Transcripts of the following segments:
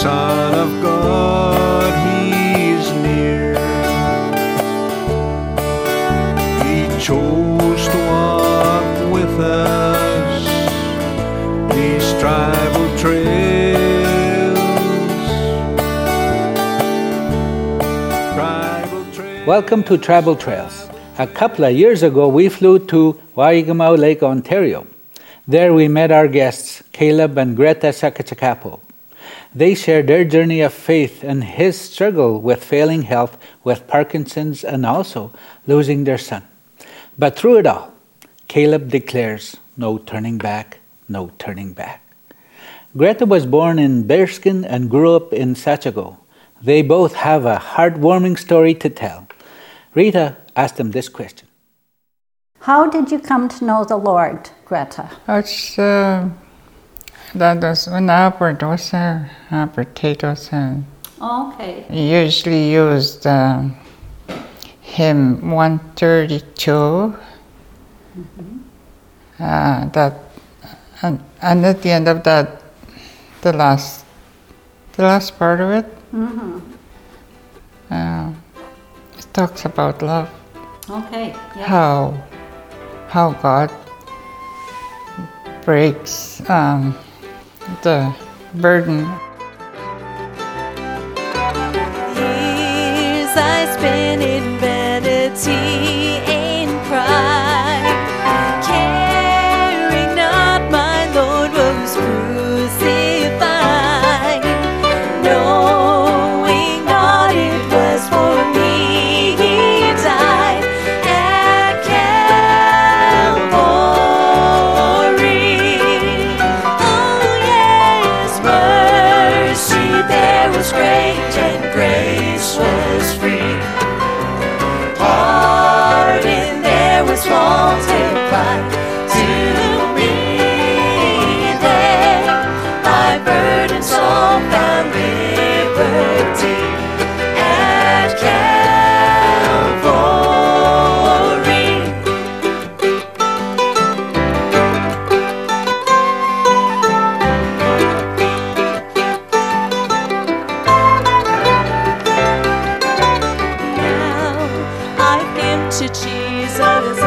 Son of God, He's near. He chose to walk with us these tribal trails. Tribal trails. Welcome to Tribal Trails. A couple of years ago, we flew to Waigamau Lake, Ontario. There we met our guests, Caleb and Greta Sakachekapo. They share their journey of faith and his struggle with failing health, with Parkinson's, and also losing their son. But through it all, Caleb declares no turning back, no turning back. Greta was born in Bearskin and grew up in Sachigo. They both have a heartwarming story to tell. Rita asked them this question. How did you come to know the Lord, Greta? It's uh, that was when Albert there, Albert Tate there. Okay. Usually used um, hymn 132. Uh, that and, and at the end of that, the last, the last part of it, uh, it talks about love. Okay. Yeah. how how God breaks um, the burden. Years I spent in vanity to Jesus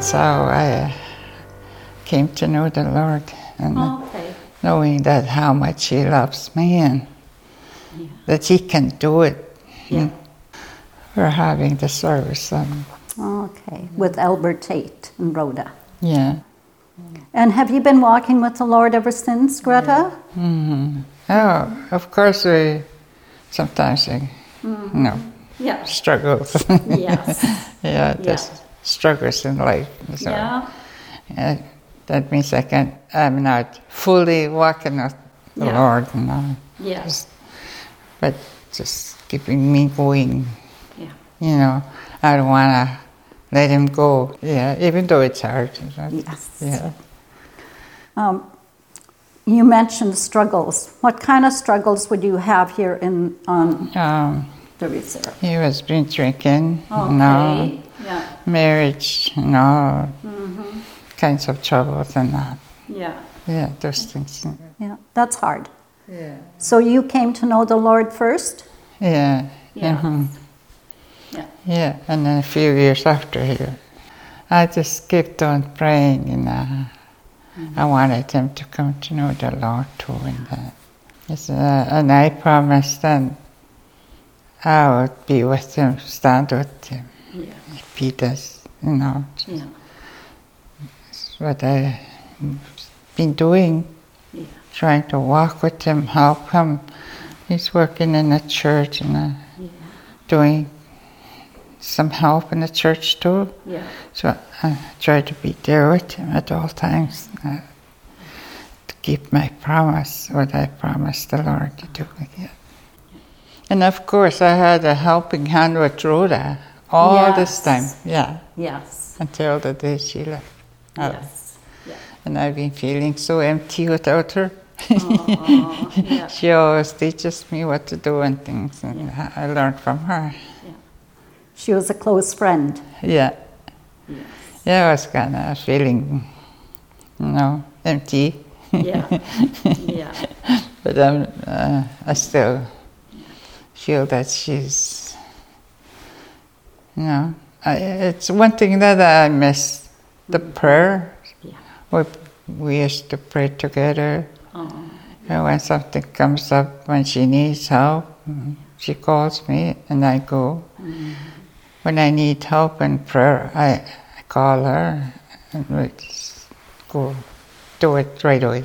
that's how I came to know the Lord and Okay. knowing that how much He loves me and that He can do it. Yeah. We're having the service. Um, Okay. With Albert Tate and Rhoda. yeah. And have you been walking with the Lord ever since, Greta? mm-hmm Oh, of course we sometimes we, you know Yeah. struggle. Yes. yeah, just struggles in life. So, Yeah. uh, that means I can I'm not fully walking with the Yeah. Lord, you know, Yes. but just keeping me going. Yeah. You know, I don't want to let him go. Yeah, even though it's hard. Yes. Yeah. Um, you mentioned struggles. What kind of struggles would you have here in on Um, he was been drinking, Okay. know, Yeah. marriage, know, Mm-hmm. kinds of troubles and that. Yeah. Yeah, those things. Yeah. That's hard. Yeah. So you came to know the Lord first. Yeah. Yeah. mhm. Yeah. Yeah, and then a few years after here, I just kept on praying, and uh, I wanted him to come to know the Lord too, and. Yes, uh, and I promised then I would be with him, stand with him, Yeah. if he does, you know. Yeah. That's what I've been doing, Yeah. trying to walk with him, help him. He's working in a church and uh, doing some help in the church too. Yeah. So I try to be there with him at all times uh, to keep my promise, what I promised the Lord to do. Yeah. And of course, I had a helping hand with Rhoda all this time. Yeah, Yes. until the day she left. Uh, Yes. Yeah. And I've been feeling so empty without her. Yeah. She always teaches me what to do and things, and I learned from her. She was a close friend. Yeah. Yeah, I was kind of feeling, you know, empty. Yeah. yeah. But I'm, uh, I still feel that she's, you know, I, it's one thing that I miss the mm. prayer. Yeah. We, we used to pray together. Oh. And when something comes up, when she needs help, mm, she calls me and I go. Mm-hmm. When I need help in prayer, I, I call her and we just go do it right away.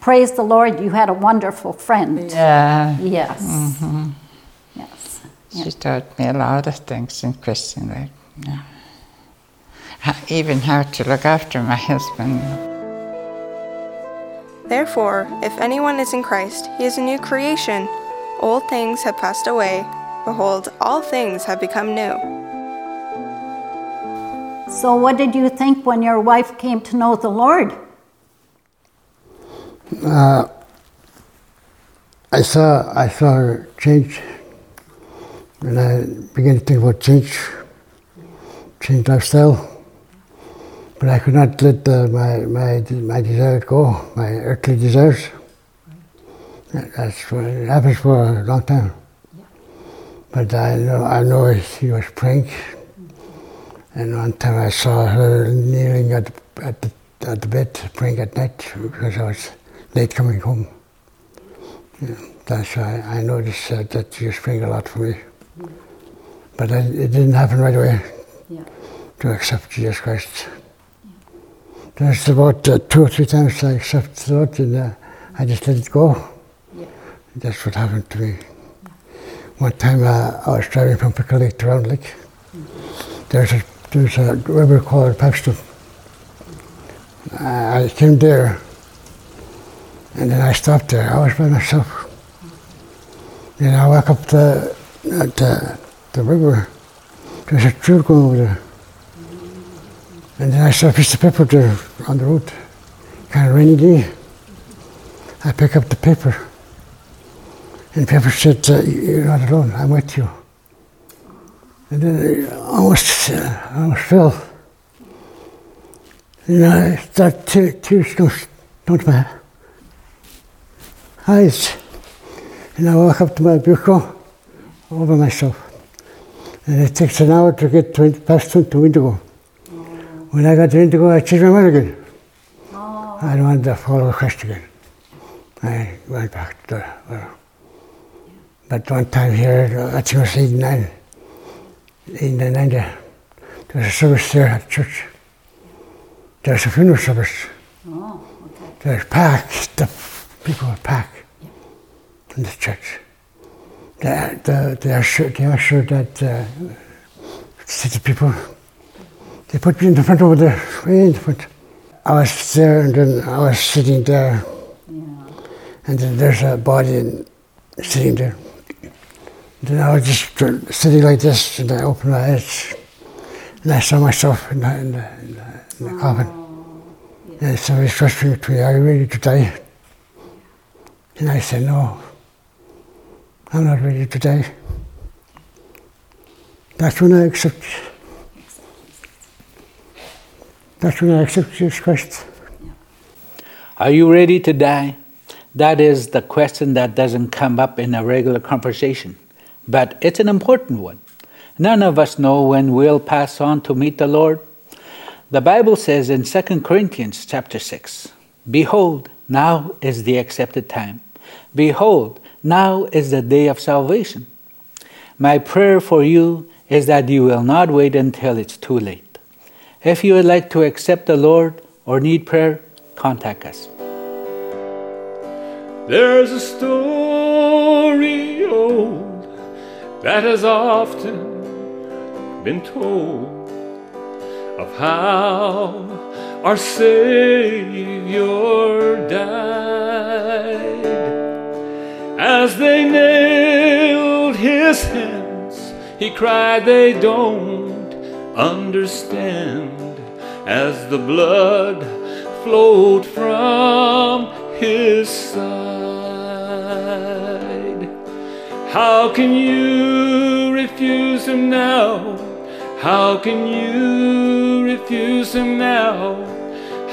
Praise the Lord, you had a wonderful friend. Yeah. Yes. Yes. She taught me a lot of things in Christian life. Yeah. Even how to look after my husband. Therefore, if anyone is in Christ, he is a new creation. Old things have passed away. Behold, all things have become new. So, what did you think when your wife came to know the Lord? Uh, I saw I saw her change, and I began to think about change, change lifestyle. But I could not let uh, my my my desires go, my earthly desires. That's what it happens for a long time. But I know I know she was praying, and one time I saw her kneeling at at the at the bed praying at night because I was late coming home. That's why I noticed uh, that she was praying a lot for me. But I, it didn't happen right away Yeah. to accept Jesus Christ. There's about uh, two or three times I accepted the Lord and uh, I just let it go. That's what happened to me. One time uh, I was driving from Pickle Lake to Round Lake. There's a, there's a river called Paxton. Uh, I came there and then I stopped there. I was by myself. Then I walk up the, uh, the, river. There's a going over there. And then I saw a piece of paper there on the road. Kind of rainy day. I pick up the paper. And paper said, uh, you're not alone, I'm with you. And then I almost, uh, I almost fell. And I start te- tears come down to my eyes. And I walk up to my vehicle all by myself. And it takes an hour to get to, past to Windigo. Oh. When I got to Windigo, I changed my mind again. Oh. I don't want to follow Christ again. I went back to well. But one time here, uh, I think it was 89, 89, 90, there was a service there at church. There was a funeral service. Oh, okay. There was packed, the people were packed in the church. The, the, the usher, the usher that uh, city people, they put me in the front over there, way in the front. I was there and then I was sitting there and then there's a body sitting there. Then I was just sitting like this and I opened my eyes And I saw myself in the, in the, in the, in the coffin. And somebody to me, Are you ready to die? And I said, No, I'm not ready to die. That's when I accept. That's when I accept Jesus Christ. Are you ready to die? That is the question that doesn't come up in a regular conversation, but it's an important one. None of us know when we'll pass on to meet the Lord. The Bible says in 2 Corinthians chapter 6, Behold, now is the accepted time. Behold, now is the day of salvation. My prayer for you is that you will not wait until it's too late. If you would like to accept the Lord or need prayer, contact us. There's a story old that has often been told of how our Savior died as they nailed his hands. He cried, They don't understand as the blood flowed from his side. How can you refuse him now? How can you refuse him now?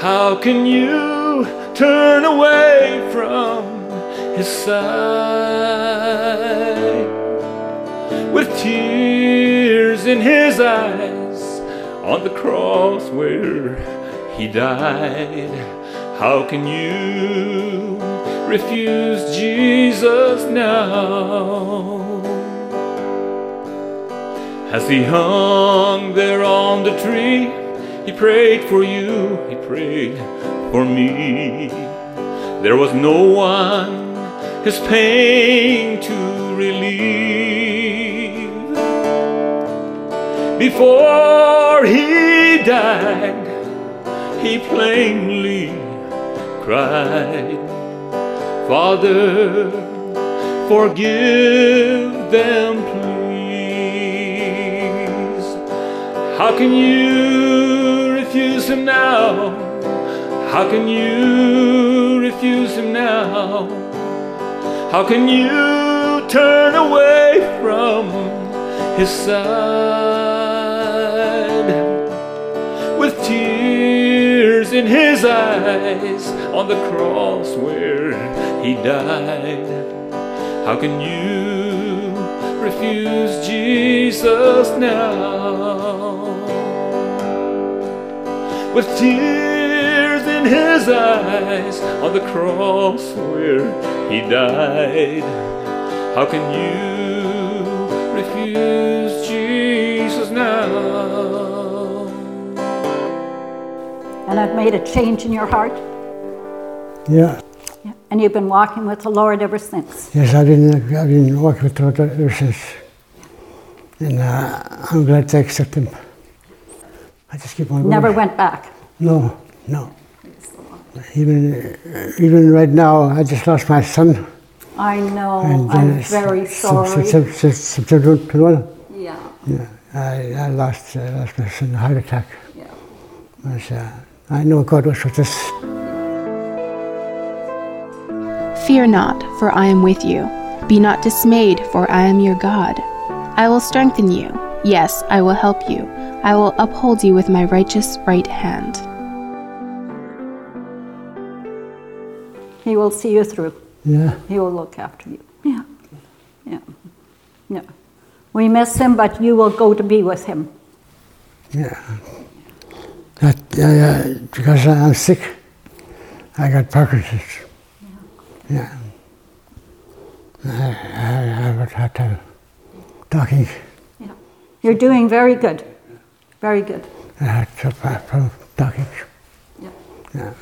How can you turn away from his side? With tears in his eyes on the cross where he died. How can you refuse Jesus now? As he hung there on the tree, he prayed for you, he prayed for me. There was no one his pain to relieve. Before he died, he plainly cried, Father, forgive them, please. How can you refuse him now? How can you refuse him now? How can you turn away from his side? With tears in his eyes on the cross where he died. How can you refuse Jesus now? With tears in his eyes on the cross where he died. How can you refuse Jesus now? And it made a change in your heart? Yeah. Yeah. And you've been walking with the Lord ever since? Yes, I've been, I've been working with the Lord ever since. And uh, I'm glad to accept him. I just keep on going. Never went back? No, no. Even, uh, even right now, I just lost my son. I know. And, I'm uh, very sorry. September 21. Yeah, Yeah, I, I lost, I lost my son, a heart attack. yeah. But, uh, I know God was with us. Fear not, for I am with you. Be not dismayed, for I am your God. I will strengthen you. Yes, I will help you. I will uphold you with my righteous right hand. Will see you through. Yeah, He will look after you. Yeah, yeah, yeah. We miss him, but you will go to be with him. yeah. That, uh, because I'm sick, I got Parkinson's. Yeah. I, I have a hard time talking. Yeah. You're doing very good. Very good. I had to from talking. Yeah. Yeah.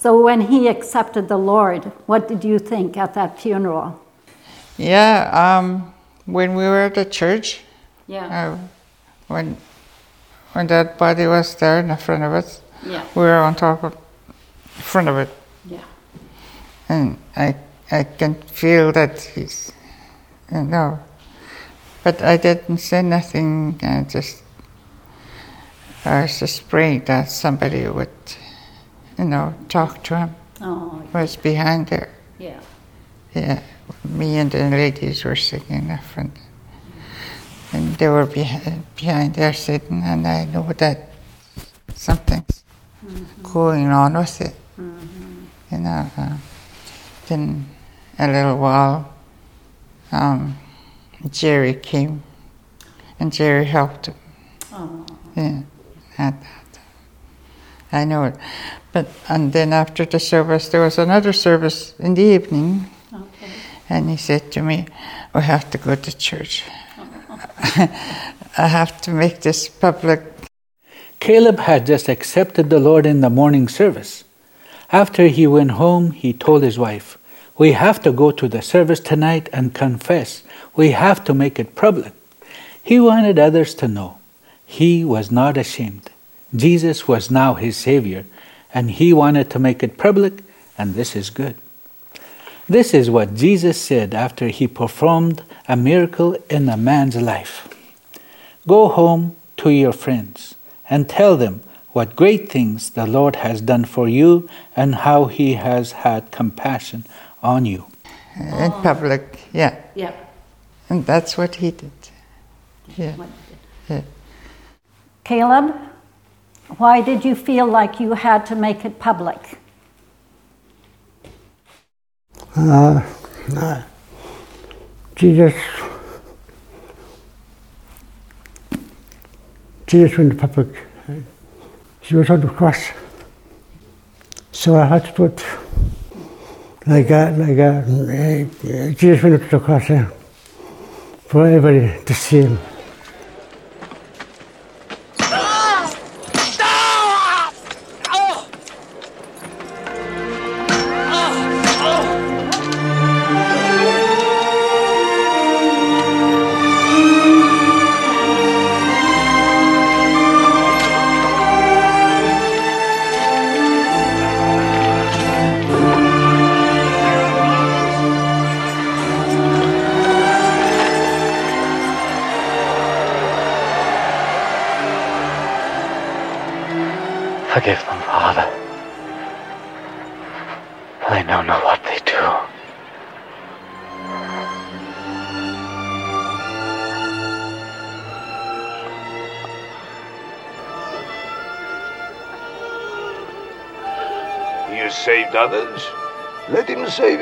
So when he accepted the Lord, what did you think at that funeral? Yeah, um, when we were at the church, Yeah. uh, when when that body was there in the front of us, Yeah. we were on top of front of it, Yeah. and I I can feel that he's, you know, but I didn't say nothing. I just I was just praying that somebody would, you know, talk to him. Oh, Was behind there. yeah. Yeah, me and the ladies were sitting in front. And they were behind, behind there sitting, and I know that something's going on with it. You know, uh, then a little while, um, Jerry came, and Jerry helped him. Oh, Yeah, that. I know it. But and then after the service, there was another service in the evening, okay. and he said to me, "We have to go to church. I have to make this public." Caleb had just accepted the Lord in the morning service. After he went home, he told his wife, We have to go to the service tonight and confess. We have to make it public. He wanted others to know. He was not ashamed. Jesus was now his Savior, and he wanted to make it public, and this is good. This is what Jesus said after he performed a miracle in a man's life. Go home to your friends and tell them what great things the Lord has done for you and how he has had compassion on you. in public. Yeah, Yeah. and that's what he did. Yeah, yeah. Caleb, why did you feel like you had to make it public? Uh, uh, Jesus, Jesus went public. He was on the cross. So I had to it like that, like that. Uh, Jesus went to the cross for everybody to see him.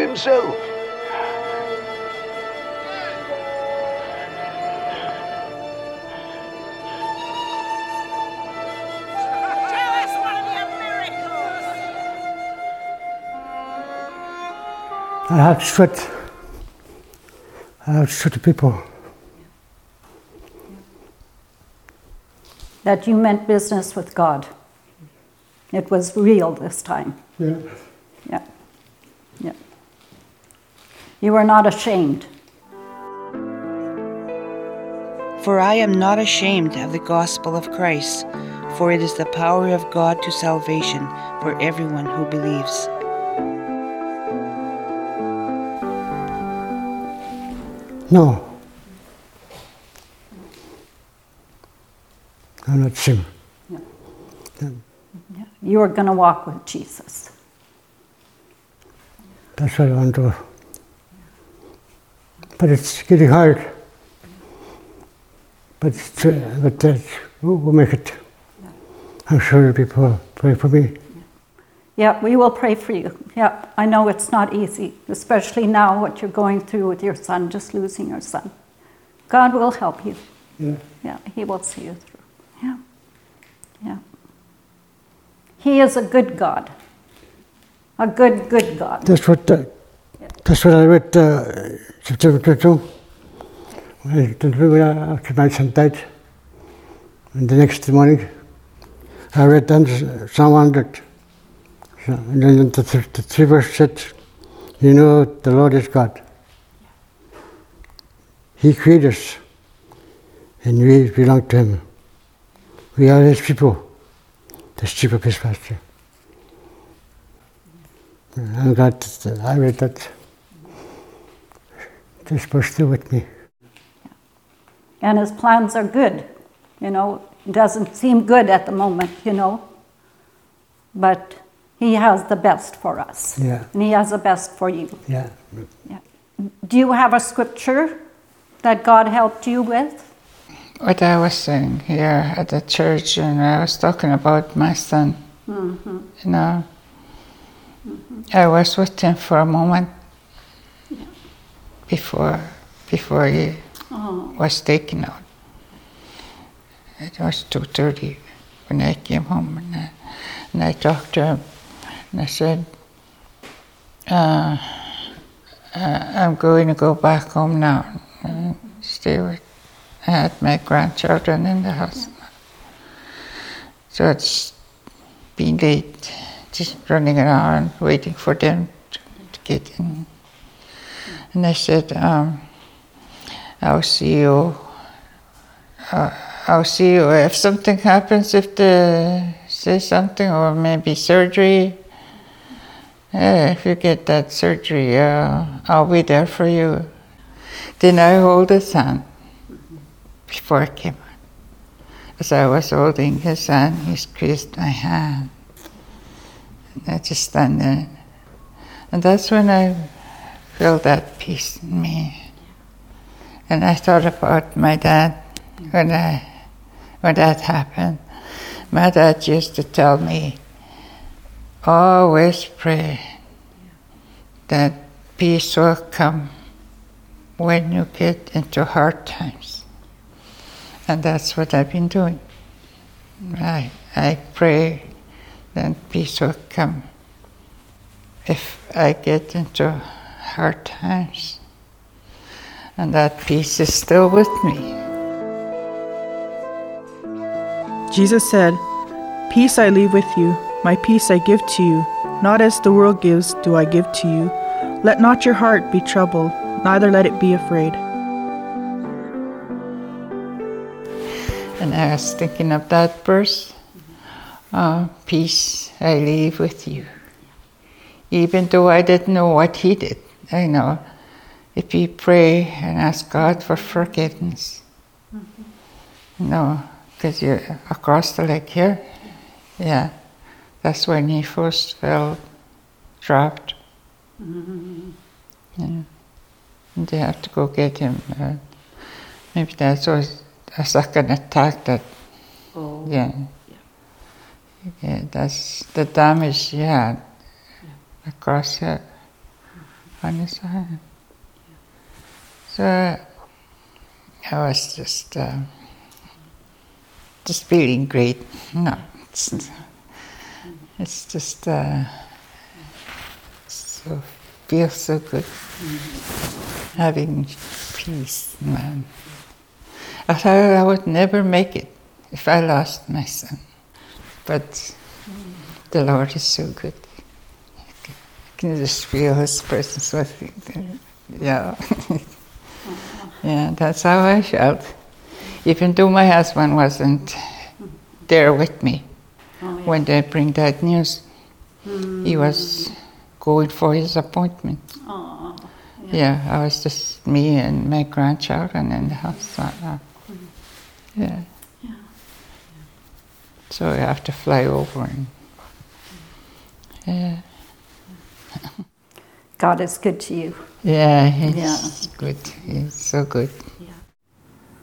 Himself. I had to sweat. I had to sweat people. That you meant business with God. It was real this time. Yeah. Yeah. Yeah. You are not ashamed. For I am not ashamed of the gospel of Christ, for it is the power of God to salvation for everyone who believes. No. I'm not ashamed. You are going to walk with Jesus. That's what I want to do. But it's getting hard. But, it's, uh, but that, we'll make it. I'm sure people pray for me. Yeah, we will pray for you. Yeah, I know it's not easy, especially now what you're going through with your son, just losing your son. God will help you. Yeah. Yeah, He will see you through. Yeah. Yeah. He is a good God. A good, good God. That's what, uh, that's what I read uh, September 22. I didn't remember after my son died. And the next morning, I read then Psalm 100. So, and then the, th- the three verse said, You know, the Lord is God. He created us, and we belong to Him. We are His people, the sheep of His pasture. I'm glad that I read that. This was still with me. And His plans are good. You know, It doesn't seem good at the moment, you know. But He has the best for us. Yeah. And He has the best for you. Yeah. Do you have a scripture that God helped you with? What I was saying here at the church, and I was talking about my son. Mm-hmm. You know, I was with him for a moment before before he Oh. was taken out. It was two thirty when I came home, and I, and I talked to him, and I said, uh, uh, "I'm going to go back home now and stay with." I had my grandchildren in the house, so it's been late, just running around waiting for them to, to get in. And I said, um, I'll see you. Uh, I'll see you if something happens, if they say something, or maybe surgery. eh, if you get that surgery, uh, I'll be there for you. Then I hold his hand before I came out. As I was holding his hand, he squeezed my hand. I just stand there. And that's when I felt that peace in me. And I thought about my dad when I when that happened. My dad used to tell me, always pray that peace will come when you get into hard times. And that's what I've been doing. I, I pray that peace will come if I get into hard times. And that peace is still with me. Jesus said, Peace I leave with you, my peace I give to you. Not as the world gives, do I give to you. Let not your heart be troubled, neither let it be afraid. And I was thinking of that verse uh, Peace I leave with you. Even though I didn't know what he did, I know if you pray and ask God for forgiveness, no, because you're across the lake here, yeah, that's when he first fell, dropped. Yeah. And they have to go get him. Uh, maybe that was a second attack that, Oh. yeah. Yeah, that's the damage he had across here on his hand. So I was just uh, just feeling great. No, it's, it's just uh, so feels so good having peace, man. I thought I would never make it if I lost my son, but the Lord is so good. I can just feel His presence with me. Yeah. yeah, that's how I felt. Even though my husband wasn't there with me oh, when they bring that news, he hmm. was going for his appointment. Aw, Yeah, I was just me and my grandchildren in the house that. Yeah. So I have to fly over and yeah. God is good to you. Yeah, he's Yeah. good. He's so good. Yeah.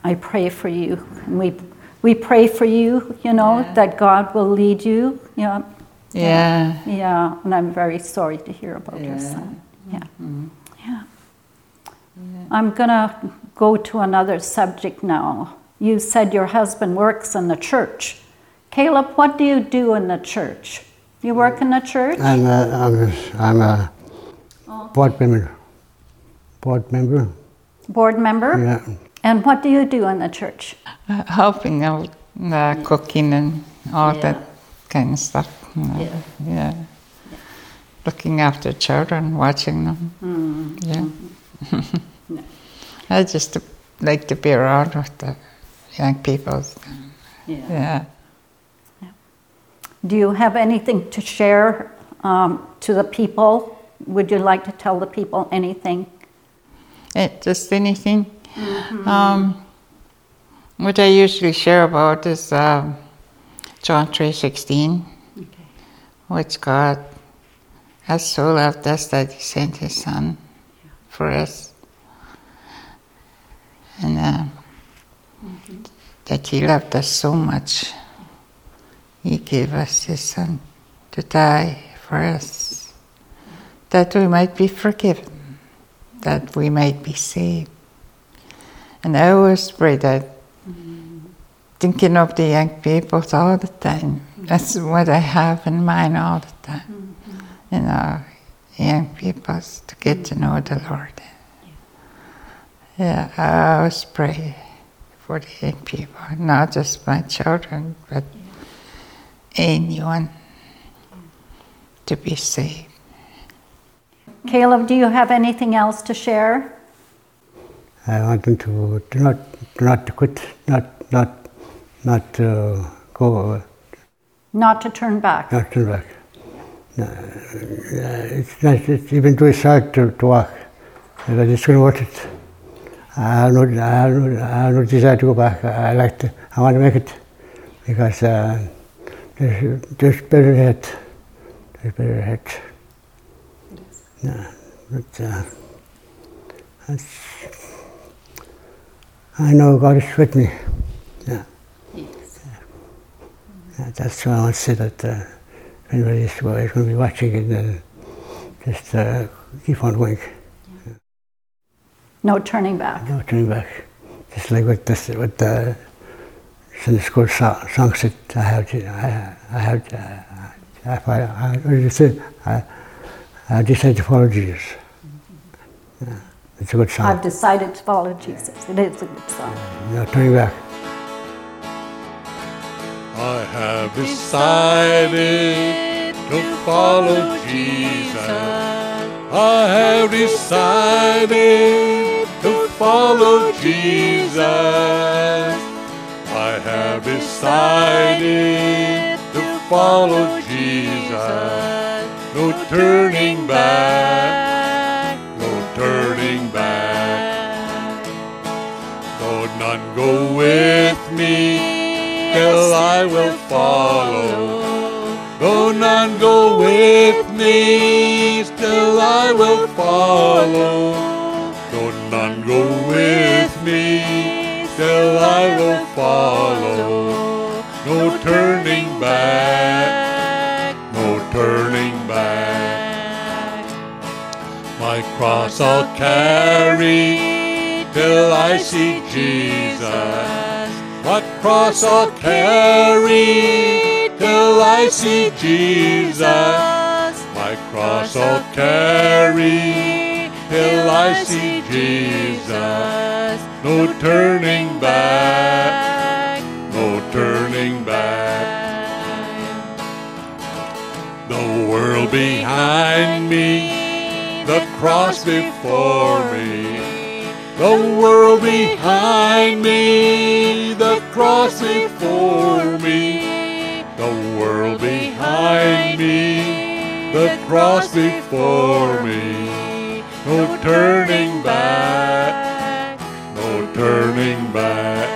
I pray for you. And we, we pray for you, you know, that God will lead you. Yeah. Yeah. Yeah. And I'm very sorry to hear about your son. Mm-hmm. Yeah. Yeah. I'm going to go to another subject now. You said your husband works in the church. Caleb, what do you do in the church? You work in the church? I'm a, I'm a, I'm a board member. Board member. Board member? Yeah. And what do you do in the church? Uh, helping out, uh, cooking and all Yeah. that kind of stuff. you know. Yeah. yeah. Looking after children, watching them. Mm. Yeah. I just like to be around with the young people. Yeah. Yeah. Do you have anything to share um, to the people? Would you like to tell the people anything? Eh, just anything. Um, What I usually share about is um, John three sixteen, which God has so loved us that He sent His Son for us, and uh, that He loved us so much, gave us His Son to die for us, that we might be forgiven, that we might be saved. And I always pray that thinking of the young people all the time. That's what I have in mind all the time. You know, young people to get to know the Lord. Yeah, I always pray for the young people, not just my children, but anyone to be saved. Caleb, do you have anything else to share? I want them to, to not not to quit, not not not to go, Not to turn back. not turn back. No, uh, it's not, it's, even too hard to, to walk, but just going to worth it. I have no, I have no, I have no desire to go back. I, I like to, I want to make it because uh, there's, there's better ahead. There's better ahead. Yeah, but uh, that's, I know God is with me. Yeah. Yeah, that's why I want to say that uh, if anybody is going to be watching it, then just uh, keep on going. No turning back. No turning back. Just like what this, what the Sunday school song, song said, I have to, I, I have to, I, I, I, what did? I, I decided to follow Jesus. Yeah, it's a good song. I've decided to follow Jesus. It is a good song. No turning back. I have decided to follow Jesus. I have decided to follow Jesus. Have decided to follow Jesus. No turning back, no turning back. Though none go with me, still I will follow. Though none go with me, still I will follow. Though none go with me, still I will follow. No turning back, no turning back. My cross I'll carry till I see Jesus. What cross I'll carry till I see Jesus. My cross I'll carry till I see Jesus. No turning back, no turning back. The world behind me, the cross before me. The world behind me, the cross before me. The world behind me, the cross before me. No turning back, no turning back.